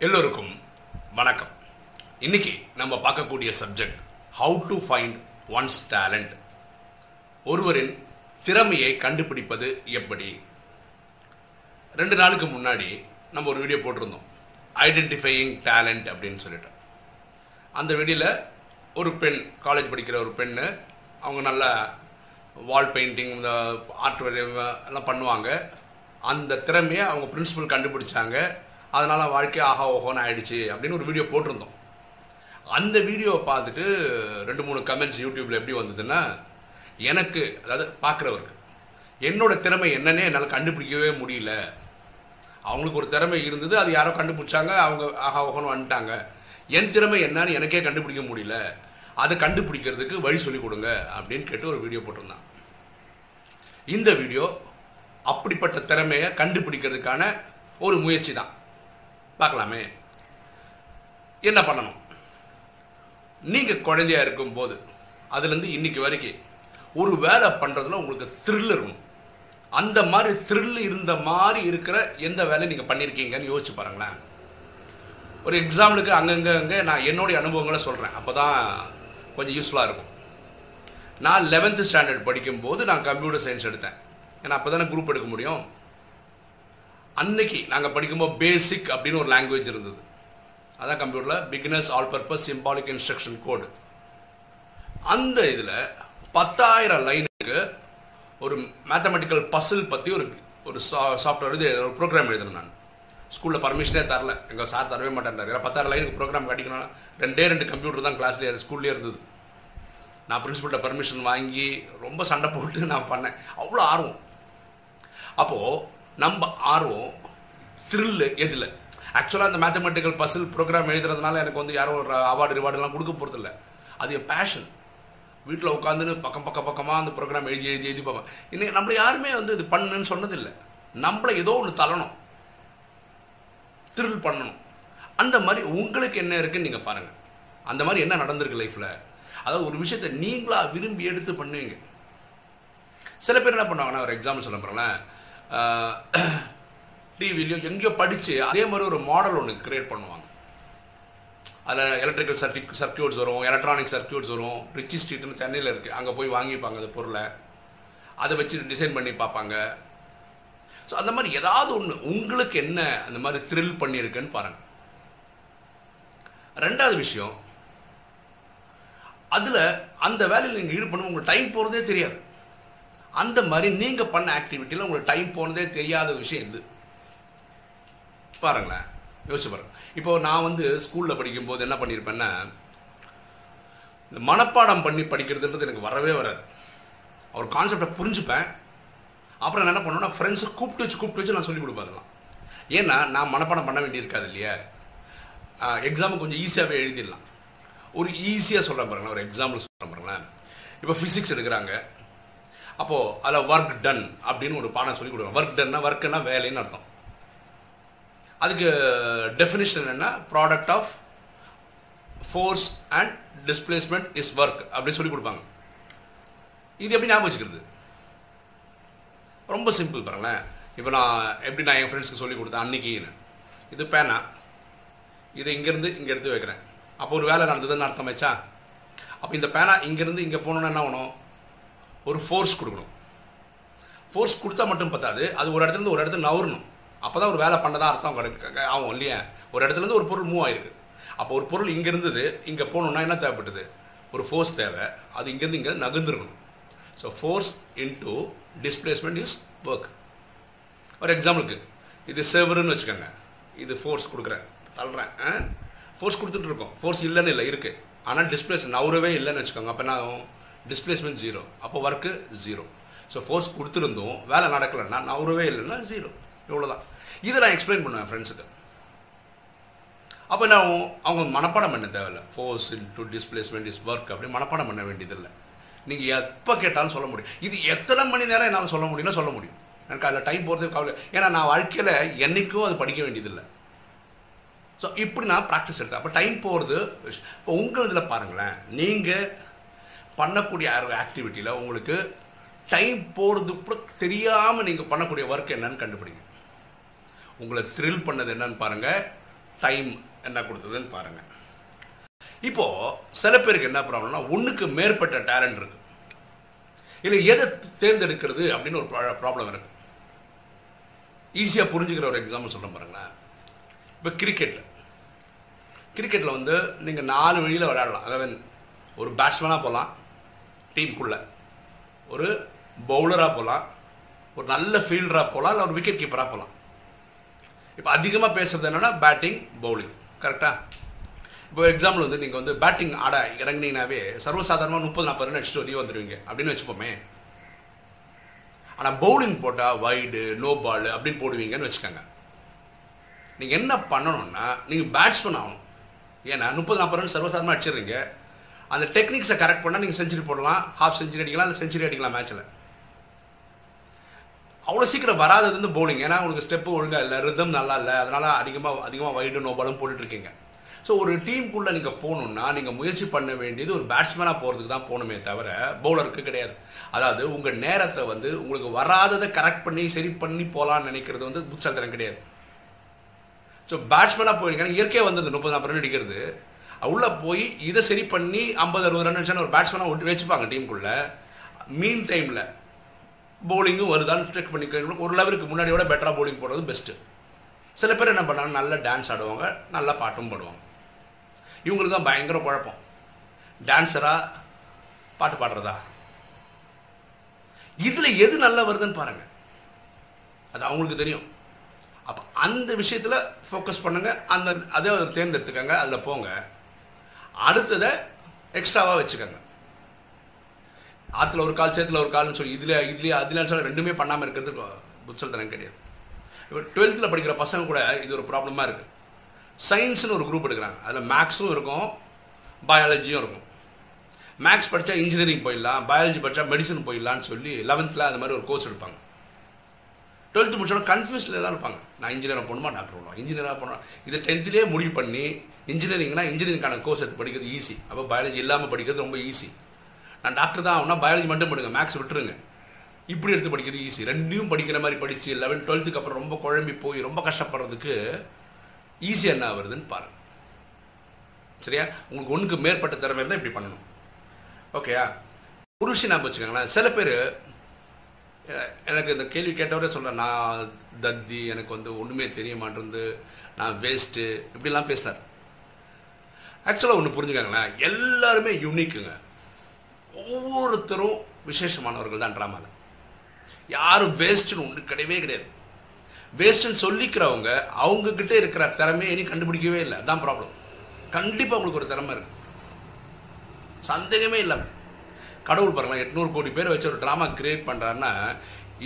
எல்லோருக்கும் வணக்கம். இன்னைக்கு நம்ம பார்க்கக்கூடிய subject how to find one's talent ஒருவரின் திறமையை கண்டுபிடிப்பது எப்படி? ரெண்டு நாளுக்கு முன்னாடி நம்ம ஒரு வீடியோ போட்டிருந்தோம். ஐடென்டிஃபையிங் டேலண்ட் அப்படின்னு சொல்லிட்டு. அந்த வீடியோவில் ஒரு பெண் காலேஜ் படிக்கிற ஒரு பெண்ணு அவங்க நல்ல வால் பெயிண்டிங் இந்த ஆர்ட் எல்லாம் பண்ணுவாங்க. அந்த திறமையை அவங்க பிரின்சிபல் கண்டுபிடிச்சாங்க. அதனால் வாழ்க்கை ஆஹா ஓஹோன்னு ஆயிடுச்சு அப்படின்னு ஒரு வீடியோ போட்டிருந்தோம். அந்த வீடியோவை பார்த்துட்டு ரெண்டு மூணு கமெண்ட்ஸ் யூடியூப்பில் எப்படி வந்ததுன்னா எனக்கு அதாவது பார்க்குறவருக்கு என்னோட திறமை என்னன்னே என்னால் கண்டுபிடிக்கவே முடியல. அவங்களுக்கு ஒரு திறமை இருந்தது அது யாரோ கண்டுபிடிச்சாங்க அவங்க ஆஹா ஓஹோன்னு வந்துட்டாங்க. என் திறமை என்னன்னு எனக்கே கண்டுபிடிக்க முடியல. அதை கண்டுபிடிக்கிறதுக்கு வழி சொல்லிக் கொடுங்க அப்படின்னு கேட்டு ஒரு வீடியோ போட்டிருந்தான். இந்த வீடியோ அப்படிப்பட்ட திறமையை கண்டுபிடிக்கிறதுக்கான ஒரு முயற்சி தான். பார்க்கலாமே. என்ன பண்ணணும்? நீங்கள் குழந்தையா இருக்கும்போது அதுலேருந்து இன்னைக்கு வரைக்கும் ஒரு வேலை பண்ணுறதுல உங்களுக்கு த்ரில் இருக்கும் அந்த மாதிரி த்ரில் இருந்த மாதிரி இருக்கிற எந்த வேலையை நீங்கள் பண்ணியிருக்கீங்கன்னு யோசிச்சு பாருங்களேன். ஒரு எக்ஸாம்பிளுக்கு அங்கங்கே அங்கே நான் என்னுடைய அனுபவங்களை சொல்கிறேன் அப்போ தான் கொஞ்சம் யூஸ்ஃபுல்லாக இருக்கும். நான் லெவன்த்து ஸ்டாண்டர்ட் படிக்கும்போது நான் கம்ப்யூட்டர் சயின்ஸ் எடுத்தேன். ஏன்னா அப்போ தானே குரூப் எடுக்க முடியும். அன்னைக்கு நாங்கள் படிக்கும்போது பேசிக் அப்படின்னு ஒரு லாங்குவேஜ் இருந்தது. அதான் கம்ப்யூட்டரில் beginner's all purpose symbolic instruction code அந்த இதில் பத்தாயிரம் லைனுக்கு ஒரு மேத்தமெட்டிக்கல் பசில் பற்றி ஒரு ஒரு சாஃப்ட்வேர் இது ஒரு ப்ரோக்ராம் எழுதணும் நான். ஸ்கூலில் பர்மிஷனே தரல. எங்கள் சார் தரவே மாட்டேன்டார் ஏன்னா பத்தாயிரம் லைனுக்கு ப்ரோக்ராம் கிடைக்கணும் ரெண்டே ரெண்டு கம்ப்யூட்டர் தான் கிளாஸ்லேயே ஸ்கூல்லேயே இருந்தது. நான் பிரின்சிபல்கிட்ட பர்மிஷன் வாங்கி ரொம்ப சண்டை போட்டு நான் பண்ணேன். அவ்வளோ ஆர்வம். அப்போது நம்ம ஆர்வம் த்ரில்லு எதில்? ஆக்சுவலாக அந்த மேத்தமெட்டிக்கல் பசில் ப்ரோக்ராம் எழுதுறதுனால எனக்கு வந்து யாரும் ஒரு அவார்டு ரிவார்டுலாம் கொடுக்க போகிறதில்ல அது என் பேஷன் வீட்டில் உட்காந்துன்னு பக்கம் பக்கம் பக்கமாக அந்த ப்ரோக்ராம் எழுதி எழுதி எழுதி பார்ப்பேன். இன்னைக்கு நம்மளை யாருமே வந்து இது பண்ணுன்னு சொன்னதில்லை. நம்மளை ஏதோ ஒன்று தள்ளணும். த்ரில் பண்ணணும். அந்த மாதிரி உங்களுக்கு என்ன இருக்குன்னு நீங்கள் பாருங்கள் அந்த மாதிரி என்ன நடந்திருக்கு லைஃப்பில் அதாவது ஒரு விஷயத்தை நீங்களாக விரும்பி எடுத்து பண்ணுவீங்க. சில பேர் என்ன பண்ணுவாங்கன்னா ஒரு எக்ஸாம்பிள் சொல்ல போகிறேன் டிவிலையோ எங்கேயோ படித்து அதே மாதிரி ஒரு மாடல் ஒன்று கிரியேட் பண்ணுவாங்க. அதில் எலக்ட்ரிக்கல் சர்டி சர்க்கியூட்ஸ் வரும் எலக்ட்ரானிக் சர்க்கியூட்ஸ் வரும். ரிச்சி ஸ்ட்ரீட்னு சென்னையில் இருக்குது அங்கே போய் வாங்கிப்பாங்க அந்த பொருளை. அதை வச்சு டிசைன் பண்ணி பார்ப்பாங்க. ஸோ அந்த மாதிரி ஏதாவது ஒன்று உங்களுக்கு என்ன அந்த மாதிரி த்ரில் பண்ணியிருக்குன்னு பாருங்கள் ரெண்டாவது விஷயம் அதில் அந்த வேலையில் நீங்கள் ஈடுபடும் உங்களுக்கு டைம் போகிறதே தெரியாது. அந்த மாதிரி நீங்கள் பண்ண ஆக்டிவிட்டியில் உங்களுக்கு டைம் போனதே தெரியாத விஷயம் இது. பாருங்களேன் யோசிச்சு பாருங்க. இப்போ நான் வந்து ஸ்கூலில் படிக்கும்போது என்ன பண்ணியிருப்பேன்னா இந்த மனப்பாடம் பண்ணி படிக்கிறதுன்றது எனக்கு வரவே வராது. ஒரு கான்செப்டை புரிஞ்சுப்பேன். அப்புறம் என்ன பண்ணுவேன்னா ஃப்ரெண்ட்ஸை கூப்பிட்டு வச்சு கூப்பிட்டு வச்சு நான் சொல்லிக் கொடுப்பேன் அதெல்லாம். ஏன்னா நான் மனப்பாடம் பண்ண வேண்டியிருக்காது இல்லையா? எக்ஸாமுக்கு கொஞ்சம் ஈஸியாகவே எழுதிடலாம். ஒரு ஈஸியாக சொல்கிறேன் பாருங்களேன் ஒரு எக்ஸாம்பிள் சொல்கிறேன் பாருங்களேன். இப்போ ஃபிசிக்ஸ் எடுக்கிறாங்க. அப்போது அதில் ஒர்க் டன் அப்படின்னு ஒரு பாடம் சொல்லி கொடுக்குறோம் ஒர்க் டன்னா ஒர்க்குன்னா வேலைன்னு அர்த்தம். அதுக்கு டெஃபினிஷன் என்ன product of force and displacement is work அப்படின்னு சொல்லி கொடுப்பாங்க. இது எப்படி ஞாபகம் வச்சுக்கிறது? ரொம்ப சிம்பிள் பாருங்களேன். இப்போ நான் எப்படி நான் என் ஃப்ரெண்ட்ஸ்க்கு சொல்லி கொடுத்தேன் அன்னைக்கின்னு. இது பேனா. இதை இங்கேருந்து இங்கே எடுத்து வைக்கிறேன். அப்போ ஒரு வேலை நடந்ததுன்னு அர்த்தம் வச்சா அப்போ இந்த பேனா இங்கேருந்து இங்கே போகணுன்னா என்ன ஆகணும்? ஒரு ஃபோர்ஸ் கொடுக்கணும். ஃபோர்ஸ் கொடுத்தா மட்டும் பத்தாது. அது ஒரு இடத்துலேருந்து ஒரு இடத்துல நவரணும் அப்போ தான் ஒரு வேலை பண்ணதான் அர்த்தம் ஆகும் இல்லையா? ஒரு இடத்துலேருந்து ஒரு பொருள் மூவ் ஆயிருக்கு. அப்போ ஒரு பொருள் இங்கே இருந்தது இங்கே போகணுன்னா என்ன தேவைப்பட்டது? ஒரு ஃபோர்ஸ் தேவை. அது இங்கேருந்து இங்கே நகர்ந்துருக்கணும். So force into displacement is work ஒரு எக்ஸாம்பிளுக்கு இது செவருன்னு வச்சுக்கோங்க. இது ஃபோர்ஸ் கொடுக்குறேன். தள்ளுறேன். ஃபோர்ஸ் கொடுத்துட்டு இருக்கோம். ஃபோர்ஸ் இல்லைன்னு இல்லை இருக்குது ஆனால் டிஸ்பிளேஸ் நவரவே இல்லைன்னு வச்சுக்கோங்க. அப்போ என்ன ஆகும்? டிஸ்பிளேஸ்மெண்ட் ஜீரோ அப்போ ஒர்க்கு ஜீரோ ஸோ ஃபோர்ஸ் கொடுத்துருந்தோம். வேலை நடக்கலைன்னா நவுறவே இல்லைன்னா ஜீரோ இவ்வளோதான் இதை நான் எக்ஸ்பிளைன் பண்ணுவேன் ஃப்ரெண்ட்ஸுக்கு அப்போ நான் அவங்க மனப்பாடம் பண்ண தேவையில்ல. Force to displacement is work அப்படி மனப்பாடம் பண்ண வேண்டியதில்லை. நீங்கள் எப்போ கேட்டாலும் சொல்ல முடியும். இது எத்தனை மணி நேரம் என்னால் சொல்ல முடியும்னா சொல்ல முடியும். எனக்கு அதில் டைம் போகிறது கவலை ஏன்னா நான் வாழ்க்கையில் என்றைக்கும் அது படிக்க வேண்டியதில்லை. ஸோ இப்படி நான் ப்ராக்டிஸ் எடுத்தேன். அப்போ டைம் போகிறது இப்போ உங்கள் இதில் பாருங்களேன். நீங்கள் பண்ணக்கூடிய ஆக்டிவிட்டியில் உங்களுக்கு டைம் போகிறது கூட தெரியாமல் நீங்கள் பண்ணக்கூடிய ஒர்க் என்னன்னு கண்டுபிடிங்க. உங்களை த்ரில் பண்ணது என்னன்னு பாருங்கள் டைம் என்ன கொடுத்ததுன்னு பாருங்கள் இப்போது சில பேருக்கு என்ன ப்ராப்ளம்னா ஒன்றுக்கு மேற்பட்ட டேலண்ட் இருக்குது இல்லை எதை தேர்ந்தெடுக்கிறது அப்படின்னு ஒரு ப்ராப்ளம் இருக்குது ஈஸியாக புரிஞ்சுக்கிற ஒரு எக்ஸாம்பிள் சொல்ல பாருங்களேன். இப்போ கிரிக்கெட்டில் கிரிக்கெட்டில் வந்து நீங்கள் நாலு வழியில் விளையாடலாம். அதாவது ஒரு பேட்ஸ்மேனாக போகலாம் டீமுக்குள்ளே ஒரு பவுலராக போகலாம் ஒரு நல்ல ஃபீல்டராக போகலாம் இல்லை ஒரு விக்கெட் கீப்பராக போகலாம் இப்போ அதிகமாக பேசுறது என்னென்னா பேட்டிங் பவுலிங் கரெக்டாக இப்போ எக்ஸாம்பிள் வந்து நீங்கள் வந்து பேட்டிங் ஆட இறங்கினீங்கனாவே சர்வசாதாரணமாக முப்பது நாற்பது ரன் அடிச்சுட்டு வெளியே வந்துடுவீங்க அப்படின்னு வச்சுப்போமே ஆனால் பவுலிங் போட்டால் வைடு நோ பால் அப்படின்னு போடுவீங்கன்னு வச்சுக்கோங்க. நீங்கள் என்ன பண்ணணும்னா நீங்கள் பேட்ஸ்மேன் ஆகணும். ஏன்னா முப்பது நாற்பது ரன் சர்வசாதாரணமாக அடிச்சிடுறீங்க. அந்த டெக்னிக்ஸை கரெக்ட் பண்ணால் நீங்கள் செஞ்சுரி போடலாம் ஹாஃப் செஞ்சுரி அடிக்கலாம் இல்லை செஞ்சுரி அடிக்கலாம் மேட்ச்சில் அவ்வளோ சீக்கிரம் வராதது வந்து பவுலிங் ஏன்னா உங்களுக்கு ஸ்டெப்பு ஒழுங்காக இல்லை ரிதம் நல்லா இல்லை அதனால் அதிகமாக அதிகமாக வைடு நோபாலும் போட்டுட்ருக்கீங்க ஸோ ஒரு டீமுக்குள்ளே நீங்கள் போகணுன்னா நீங்கள் முயற்சி பண்ண வேண்டியது ஒரு பேட்ஸ்மேனாக போகிறதுக்கு தான் போகணுமே தவிர பவுலருக்கு கிடையாது. அதாவது உங்கள் நேரத்தை வந்து உங்களுக்கு வராததை கரெக்ட் பண்ணி சரி பண்ணி போகலான்னு நினைக்கிறது வந்து புத்தாத்திரம் கிடையாது. ஸோ பேட்ஸ்மேனாக போயிருக்காங்க இயற்கையாக வந்தது முப்பது நாற்பது ரன் அடிக்கிறது. உள்ளே போய் இதை சரி பண்ணி ஐம்பது அறுபது ரன் அடிச்சான ஒரு பேட்ஸ்மேனாக ஒட்டி வச்சுப்பாங்க டீமுக்குள்ளே மீன் டைமில் போலிங்கும் வருதான்னு செக் பண்ணி ஒரு லெவலுக்கு முன்னாடியோட பெட்டராக போலிங் போடுறது பெஸ்ட்டு சில பேர் என்ன பண்ணாங்க? நல்லா டான்ஸ் ஆடுவாங்க நல்ல பாட்டும் பாடுவாங்க. இவங்களுக்கு தான் பயங்கர குழப்பம். டான்ஸராக பாட்டு பாடுறதா? இதில் எது நல்லா வருதுன்னு பாருங்க. அது அவங்களுக்கு தெரியும். அப்போ அந்த விஷயத்தில் ஃபோக்கஸ் பண்ணுங்க. அந்த அதை தேர்ந்தெடுத்துக்கங்க. அதில் போங்க. அடுத்ததை எக்ஸ்ட்ராவாக வச்சுக்கோங்க. ஆற்றுல ஒரு கால் சேத்துல ஒரு கால்னு சொல்லி இதில் இதுலேயே அதில் சொல்ல ரெண்டுமே பண்ணாமல் இருக்கிறது புத்தல்தனம் கிடையாது. இப்போ டுவெல்த்தில் படிக்கிற பசங்க கூட இது ஒரு ப்ராப்ளமாக இருக்குது சயின்ஸ்னு ஒரு குரூப் எடுக்கிறாங்க. அதில் மேக்ஸும் இருக்கும் பயாலஜியும் இருக்கும். மேக்ஸ் படித்தா இன்ஜினியரிங் போயிடலாம் பயாலஜி படித்தா மெடிசன் போயிடலான்னு சொல்லி லெவன்த்தில் அந்த மாதிரி ஒரு கோர்ஸ் எடுப்பாங்க. டுவெல்த்து முடிச்சோட கன்ஃபியூஸில் தான் இருப்பாங்க. நான் இன்ஜினியராக போகணுமா? டாக்டர் போகணும்? இன்ஜினியராக போகணும் இதை டென்த்லேயே முடிவு பண்ணி இன்ஜினியரிங்னா இன்ஜினியரிங்கான கோர்ஸ் எடுத்து படிக்கிறது ஈஸி அப்போ பயாலஜி இல்லாமல் படிக்கிறது ரொம்ப ஈஸி நான் டாக்டர் தான் ஆகுனா பயாலஜி மட்டும் பண்ணுங்க மேக்ஸ் விட்டுருங்க. இப்படி எடுத்து படிக்கிறது ஈஸி ரெண்டையும் படிக்கிற மாதிரி படித்து லெவன் டுவெல்த்துக்கு அப்புறம் ரொம்ப குழம்பி போய் ரொம்ப கஷ்டப்படுறதுக்கு ஈஸியாக என்ன வருதுன்னு பாருங்க. சரியா? உங்களுக்கு ஒன்றுக்கு மேற்பட்ட திறமை இருந்தால் இப்படி பண்ணணும். ஓகேயா ஒரு விஷயம் நான் வச்சுக்கோங்களேன். சில பேர் எனக்கு இந்த கேள்வி கேட்டவரே சொல்கிறேன் நான் தத்தி எனக்கு வந்து ஒன்றுமே தெரிய மாட்டேருந்து நான் வேஸ்ட்டு இப்படிலாம் பேசினார். ஆக்சுவலாக ஒன்று புரிஞ்சுக்காங்களேன் எல்லாருமே யூனிக்குங்க ஒவ்வொருத்தரும் விசேஷமானவர்கள் தான் ட்ராமாவில் யாரும் வேஸ்ட்டுன்னு ஒன்று கிடையவே கிடையாது. வேஸ்ட்டுன்னு சொல்லிக்கிறவங்க அவங்கக்கிட்ட இருக்கிற திறமையை இனி கண்டுபிடிக்கவே இல்லை. அதான் ப்ராப்ளம் கண்டிப்பாக உங்களுக்கு ஒரு திறமை இருக்கு. சந்தேகமே இல்லை கடவுள் பாருங்களேன் எட்நூறு கோடி பேர் வச்சு ஒரு ட்ராமா கிரியேட் பண்ணுறாருன்னா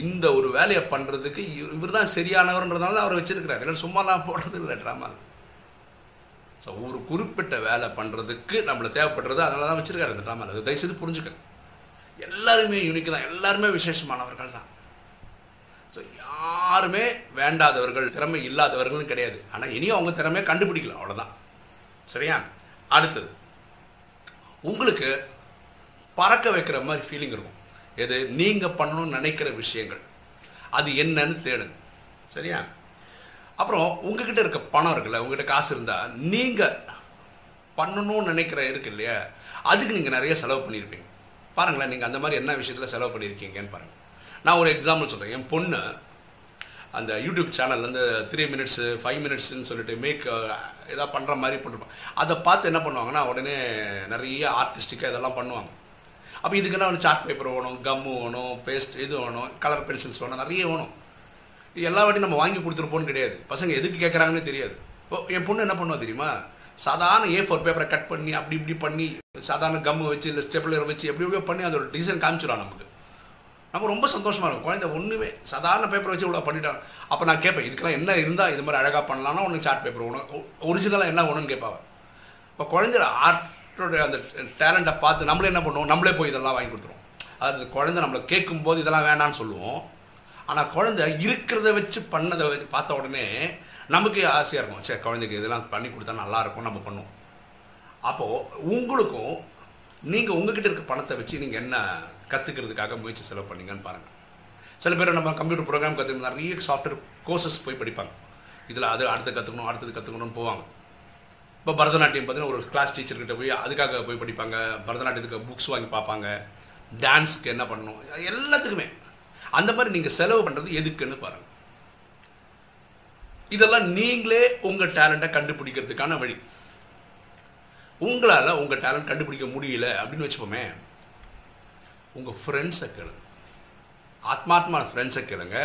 இந்த ஒரு வேலையை பண்ணுறதுக்கு இவர் தான் சரியானவர்ன்றதுனால அவரை வச்சிருக்கிறார். இல்லை சும்மாலாம் போடுறது இல்லை ட்ராமா ஸோ ஒரு குறிப்பிட்ட வேலை பண்ணுறதுக்கு நம்மளை தேவைப்படுறது அதனால தான் வச்சுருக்காரு இந்த ட்ராமாவில் அது தயவுசெய்து புரிஞ்சுக்க எல்லாருமே யூனிக் தான். எல்லாருமே விசேஷமானவர்கள் தான். ஸோ யாருமே வேண்டாதவர்கள் திறமை இல்லாதவர்களும் கிடையாது. ஆனால் இனியும் அவங்க திறமையை கண்டுபிடிக்கல அவ்வளோதான் சரியா? அடுத்தது. உங்களுக்கு பறக்க வைக்கிற மாதிரி ஃபீலிங் இருக்கும். எது? நீங்கள் பண்ணணும்னு நினைக்கிற விஷயங்கள். அது என்னன்னு தேடுங்க. சரியா? அப்புறம் உங்ககிட்ட இருக்க பணம் இருக்குல்ல உங்ககிட்ட காசு இருந்தால் நீங்கள் பண்ணணும்னு நினைக்கிற இருக்கு இல்லையா? அதுக்கு நீங்கள் நிறைய செலவு பண்ணியிருப்பீங்க. பாருங்களேன் நீங்கள் அந்த மாதிரி என்ன விஷயத்தில் செலவு பண்ணியிருக்கீங்கன்னு பாருங்கள் நான் ஒரு எக்ஸாம்பிள் சொல்கிறேன் என் பொண்ணு அந்த யூடியூப் சேனல் வந்து த்ரீ மினிட்ஸு ஃபைவ் மினிட்ஸ்ன்னு சொல்லிட்டு மேக் ஏதாவது பண்ணுற மாதிரி போட்டுருப்பாங்க அதை பார்த்து என்ன பண்ணுவாங்கன்னா உடனே நிறைய ஆர்டிஸ்டிக்காக இதெல்லாம் பண்ணுவாங்க. அப்போ இதுக்கெல்லாம் ஒன்று சார்ட் பேப்பர் வேணும் கம்மு வேணும் பேஸ்ட் இது வேணும் கலர் பென்சில்ஸ் வேணும் நிறைய வேணும். இது எல்லா வாட்டியும் நம்ம வாங்கி கொடுத்துருப்போம்னு கிடையாது. பசங்க எதுக்கு கேட்குறாங்கன்னு தெரியாது. ஓ என் பொண்ணு என்ன பண்ணுவா தெரியுமா? சாதாரண ஏ ஃபோர் பேப்பரை கட் பண்ணி அப்படி இப்படி பண்ணி சாதாரண கம்மு வச்சு இல்லை ஸ்டெப்லர் வச்சு எப்படி எப்படியோ பண்ணி அதோட டிசைன் காமிச்சிடும் நமக்கு. நம்ம ரொம்ப சந்தோஷமாக இருக்கும். குழந்தை ஒன்றுமே சாதாரண பேப்பரை வச்சு இவ்வளோ பண்ணிட்டாங்க அப்போ நான் கேட்பேன் இதுக்கெல்லாம் என்ன இருந்தால் இது மாதிரி அழகாக பண்ணலாம்னா உனக்கு சார்ட் பேப்பர் வேணும். ஒரிஜினலாக என்ன வேணும்னு கேட்பாங்க இப்போ குழந்தை ஆர்ட் அந்த டேலண்ட்டை பார்த்து நம்மளே என்ன பண்ணுவோம்? நம்மளே போய் இதெல்லாம் வாங்கி கொடுத்துருவோம். அதாவது குழந்தை நம்மளை கேட்கும்போது இதெல்லாம் வேணான்னு சொல்லுவோம். ஆனால் குழந்தை இருக்கிறத வச்சு பண்ணதை வச்சு பார்த்த உடனே நமக்கு ஆசையாக இருக்கும். சரி குழந்தைக்கு இதெல்லாம் பண்ணி கொடுத்தா நல்லாயிருக்கும் நம்ம பண்ணுவோம். அப்போது உங்களுக்கும் நீங்கள் உங்ககிட்ட இருக்க பணத்தை வச்சு நீங்கள் என்ன கற்றுக்கிறதுக்காக முயற்சி செலவு பண்ணீங்கன்னு பாருங்கள் சில பேர் நம்ம கம்ப்யூட்டர் ப்ரோக்ராம் கற்றுக்கணும் நிறைய சாஃப்ட்வேர் கோர்சஸ் போய் படிப்பாங்க. இதில் அது அடுத்து கற்றுக்கணும் அடுத்தது கற்றுக்கணும்னு போவாங்க. இப்போ பரதநாட்டியம் பார்த்தீங்கன்னா ஒரு கிளாஸ் டீச்சர்கிட்ட போய் அதுக்காக போய் படிப்பாங்க. பரதநாட்டியத்துக்கு புக்ஸ் வாங்கி பார்ப்பாங்க. டான்ஸுக்கு என்ன பண்ணணும்? எல்லாத்துக்குமே. அந்த மாதிரி நீங்கள் செலவு பண்ணுறது எதுக்குன்னு பாருங்கள் இதெல்லாம் நீங்களே உங்கள் டேலண்ட்டை கண்டுபிடிக்கிறதுக்கான வழி. உங்களால் உங்கள் டேலண்ட் கண்டுபிடிக்க முடியல அப்படின்னு வச்சுப்போமே உங்கள் ஃப்ரெண்ட்ஸை கேளுங்க. ஆத்மாத்மான ஃப்ரெண்ட்ஸை கேளுங்க.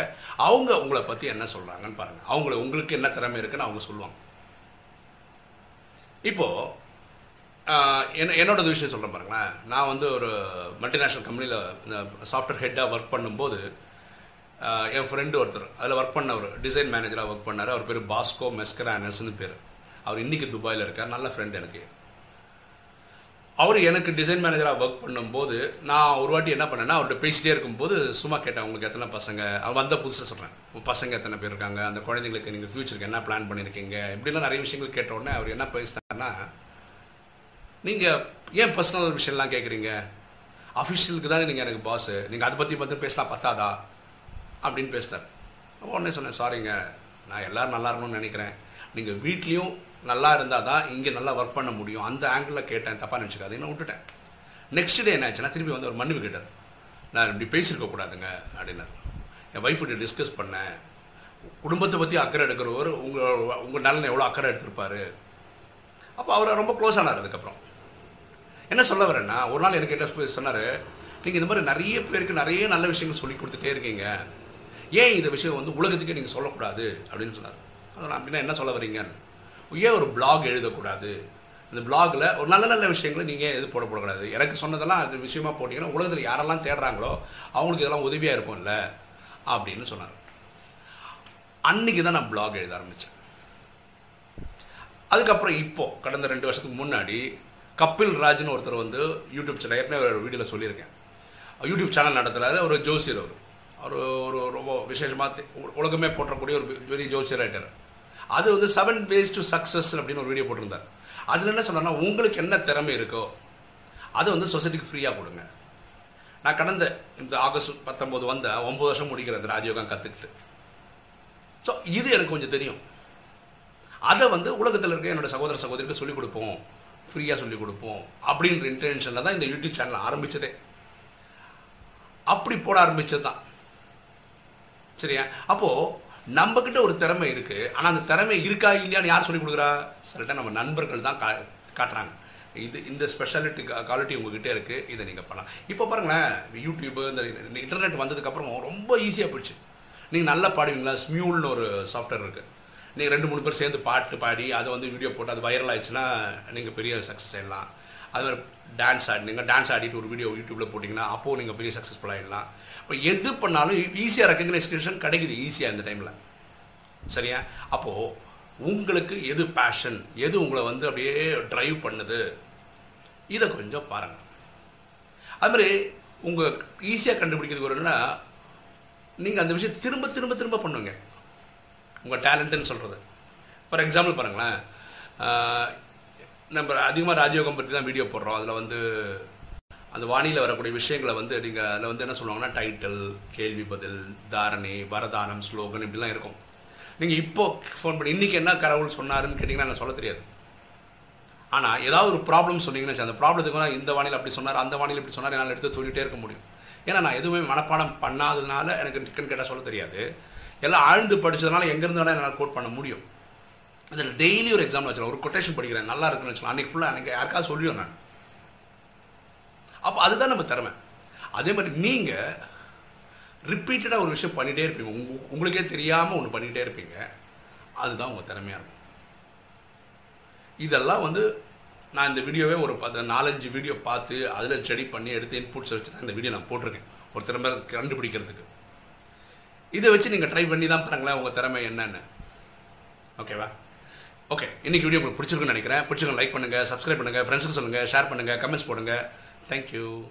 அவங்க உங்களை பற்றி என்ன சொல்கிறாங்கன்னு பாருங்கள் அவங்கள உங்களுக்கு என்ன திறமை இருக்குன்னு அவங்க சொல்லுவாங்க. இப்போது என்ன என்னோட விஷயம் சொல்கிறேன் பாருங்களேன். நான் வந்து ஒரு மல்டிநேஷ்னல் கம்பெனியில் சாஃப்ட்வேர் ஹெட்டாக ஒர்க் பண்ணும்போது என் ஃப்ரெண்டு ஒருத்தர் அதில் ஒர்க் பண்ணவர் டிசைன் மேனேஜராக ஒர்க் பண்ணார். அவர் பேர் பாஸ்கோ மெஸ்கரானஸ்னு பேர். அவர் இன்றைக்கி துபாயில் இருக்கார். நல்ல ஃப்ரெண்ட் எனக்கு. அவர் எனக்கு டிசைன் மேனேஜராக ஒர்க் பண்ணும்போது நான் ஒரு வாட்டி என்ன பண்ணேன்னா அவர்கிட்ட பேசிட்டே இருக்கும்போது சும்மா கேட்டேன் உங்களுக்கு எத்தனை பசங்க? அவன் வந்த புதுசாக சொல்கிறேன் பசங்க எத்தனை பேர் இருக்காங்க? அந்த குழந்தைங்களுக்கு நீங்கள் ஃப்யூச்சருக்கு என்ன பிளான் பண்ணியிருக்கீங்க இப்படிலாம் நிறைய விஷயங்கள் கேட்ட உடனே அவர் என்ன பேசினார்னா நீங்கள் ஏன் பர்சனல் விஷயம்லாம் கேட்குறீங்க அஃபிஷியலுக்கு தானே நீங்கள் எனக்கு பாஸு நீங்கள் அதை பற்றி பார்த்து பேசலாம் பத்தாதா? அப்படின்னு பேசினார். உடனே சொன்னேன் சாரிங்க நான் எல்லோரும் நல்லா இருக்கணும்னு நினைக்கிறேன். நீங்கள் வீட்லேயும் நல்லா இருந்தால் தான் இங்கே நல்லா ஒர்க் பண்ண முடியும். அந்த ஆங்கிளில் கேட்டேன். தப்பாக நினச்சிக்காதீங்கன்னு விட்டுட்டேன். நெக்ஸ்ட் டே என்ன ஆச்சுன்னா திருப்பி வந்து ஒரு மன்னிப்பு கேட்டார். நான் இப்படி பேசியிருக்க கூடாதுங்க அப்படின்னார். என் ஒய்ஃப்கிட்ட டிஸ்கஸ் பண்ணேன். குடும்பத்தை பற்றி அக்கறை எடுக்கிறவர் உங்கள் உங்கள் நலனை எவ்வளோ அக்கறை எடுத்திருப்பார்? அப்போ அவரை ரொம்ப க்ளோஸ் ஆனார் அதுக்கப்புறம். என்ன சொல்ல வரேன்னா ஒரு நாள் எனக்கு என்ன சொன்னார் நீங்கள் இந்த மாதிரி நிறைய பேருக்கு நிறைய நல்ல விஷயங்கள் சொல்லி கொடுத்துட்டே இருக்கீங்க. ஏன் இந்த விஷயம் வந்து உலகத்துக்கே நீங்கள் சொல்லக்கூடாது? அப்படின்னு சொன்னார். அதனால் அப்படின்னா என்ன சொல்ல வரீங்கன்னு? ஏன் ஒரு பிளாக் எழுதக்கூடாது? இந்த பிளாகில் ஒரு நல்ல நல்ல விஷயங்களை நீங்கள் எது போடக்கூடாது. எனக்கு சொன்னதெல்லாம் அது விஷயமா போட்டிங்கன்னா உலகத்தில் யாரெல்லாம் தேடுறாங்களோ அவங்களுக்கு இதெல்லாம் உதவியாக இருக்கும்ல அப்படின்னு சொன்னார். அன்னைக்கு தான் நான் பிளாக் எழுத ஆரம்பித்தேன் அதுக்கப்புறம் இப்போது கடந்த ரெண்டு வருஷத்துக்கு முன்னாடி கபில் ராஜ்னு ஒருத்தர் வந்து யூடியூப் சேனல் ஏற்கனவே ஒரு வீடியோவில் சொல்லியிருக்கேன். யூடியூப் சேனல் நடத்துகிறாரு ஒரு ஜோசியர் அவர். அவர் ஒரு ரொம்ப விசேஷமாக உலகமே போற்றக்கூடிய ஒரு பெரிய ஜோசியர் ரைட்டர் அது வந்து செவன் வேஸ் டு சக்ஸஸ் அப்படின்னு ஒரு வீடியோ போட்டிருந்தார். அதில் என்ன சொன்னார்னா உங்களுக்கு என்ன திறமை இருக்கோ அதை வந்து சொசைட்டிக்கு ஃப்ரீயாக கொடுங்க. நான் கடந்த இந்த ஆகஸ்ட் பத்தொம்போது வந்த ஒம்பது வருஷம் முடிக்கிறேன் இந்த ராஜயோகம் கற்றுக்கிட்டு ஸோ இது எனக்கு கொஞ்சம் தெரியும். அதை வந்து உலகத்தில் இருக்க என்னோடய சகோதர சகோதரிக்கு சொல்லிக் கொடுப்போம். ஃப்ரீயாக சொல்லிக் கொடுப்போம் அப்படின்ற இன்டென்ஷனில் தான் இந்த யூடியூப் சேனல் ஆரம்பித்ததே அப்படி போட ஆரம்பித்தது தான் சரியா? அப்போது நம்மக்கிட்ட ஒரு திறமை இருக்குது ஆனால் அந்த திறமை இருக்கா இல்லையான்னு யார் சொல்லிக் கொடுக்குறா? சில நம்ம நண்பர்கள் தான் கா காட்டுறாங்க. இது இந்த ஸ்பெஷாலிட்டி குவாலிட்டி உங்ககிட்ட இருக்குது இதை நீங்கள் பண்ணலாம். இப்போ பாருங்களேன் யூடியூப் இந்த இன்டர்நெட் வந்ததுக்கப்புறம் ரொம்ப ஈஸியாக போயிடுச்சு. நீங்கள் நல்லா பாடுவீங்களா? ஸ்மியூல்னு ஒரு சாஃப்ட்வேர் இருக்குது நீங்கள் ரெண்டு மூணு பேர் சேர்ந்து பாட்டு பாடி அதை வந்து வீடியோ போட்டு அது வைரல் ஆயிடுச்சுன்னா நீங்கள் பெரிய சக்ஸஸ் ஆகிடலாம் அது மாதிரி டான்ஸ் ஆடினீங்க டான்ஸ் ஆடிட்டு ஒரு வீடியோ யூடியூப்பில் போட்டிங்கன்னா அப்போது நீங்கள் பெரிய சக்ஸஸ்ஃபுல் ஆகிடலாம் இப்போ எது பண்ணாலும் e- ஈஸியாக ரெக்கக்னைசேஷன் கிடைக்குது ஈஸியாக இந்த டைமில் சரியா? அப்போது உங்களுக்கு எது பேஷன் எது உங்களை வந்து அப்படியே ட்ரைவ் பண்ணுது இதை கொஞ்சம் பாருங்கள் அது மாதிரி உங்கள் ஈஸியாக கண்டுபிடிக்கிறது ஒரு என்னன்னா நீங்கள் அந்த விஷயம் திரும்ப திரும்ப திரும்ப பண்ணுங்க. உங்கள் டேலண்ட்டுன்னு சொல்கிறது ஃபார் எக்ஸாம்பிள் பாருங்களேன் நம்ம அதிகமாக ராஜயோகம் பற்றி தான் வீடியோ போடுறோம். அதில் வந்து அந்த வானியில் வரக்கூடிய விஷயங்களை வந்து நீங்கள் அதில் வந்து என்ன சொல்லுவாங்கன்னா டைட்டில் கேள்வி பதில் தாரணை வரதானம் ஸ்லோகன் இப்படிலாம் இருக்கும். நீங்கள் இப்போ ஃபோன் பண்ணி இன்றைக்கி என்ன கடவுள் சொன்னாருன்னு கேட்டிங்கன்னா எனக்கு சொல்ல தெரியாது. ஆனால் ஏதாவது ஒரு ப்ராப்ளம் சொன்னீங்கன்னா அந்த ப்ராப்ளத்துக்கு நான் இந்த வானியில் அப்படி சொன்னார் அந்த வானியில் இப்படி சொன்னார் என்னால் எடுத்து சொல்லிகிட்டே இருக்க முடியும். ஏன்னா நான் எதுவுமே மனப்பாடம் பண்ணாததுனால எனக்கு டிக்கன் கேட்டால் சொல்ல தெரியாது. எல்லாம் ஆழ்ந்து படித்ததுனால எங்கேருந்து வேணால் என்னால் கோட் பண்ண முடியும். அதில் டெய்லி ஒரு எக்ஸாம் வச்சுருவேன் ஒரு கொட்டேஷன் படிக்கிறேன். நல்லா இருக்குன்னு வச்சுக்கலாம் அன்றைக்கி ஃபுல்லாக எனக்கு யாருக்காவது சொல்லியும் நான். அப்போ அதுதான் நம்ம திறமை. அதே மாதிரி நீங்கள் ரிப்பீட்டடாக ஒரு விஷயம் பண்ணிகிட்டே இருப்பீங்க. உங்க உங்களுக்கே தெரியாமல் ஒன்று பண்ணிக்கிட்டே இருப்பீங்க. அதுதான் உங்கள் திறமையாக இருக்கும். இதெல்லாம் வந்து நான் இந்த வீடியோவே ஒரு பத்து நாலஞ்சு வீடியோ பார்த்து அதில் ஸ்டடி பண்ணி எடுத்து இன்புட்ஸ் வச்சு தான் இந்த வீடியோ நான் போட்டிருக்கேன். ஒரு திறமை கண்டுபிடிக்கிறதுக்கு. இதை வச்சு நீங்கள் ட்ரை பண்ணி தான் பாருங்களேன் உங்கள் திறமை என்னென்னு. ஓகேவா ஓகே இன்னைக்கு வீடியோ உங்களுக்கு பிடிச்சிருக்குன்னு நினைக்கிறேன். பிடிச்சிருக்கேன் லைக் பண்ணுங்கள் சப்ஸ்கிரைப் பண்ணுங்கள் ஃப்ரெண்ட்ஸுக்கு சொல்லுங்கள் ஷேர் பண்ணுங்கள் கமெண்ட்ஸ் Thank you.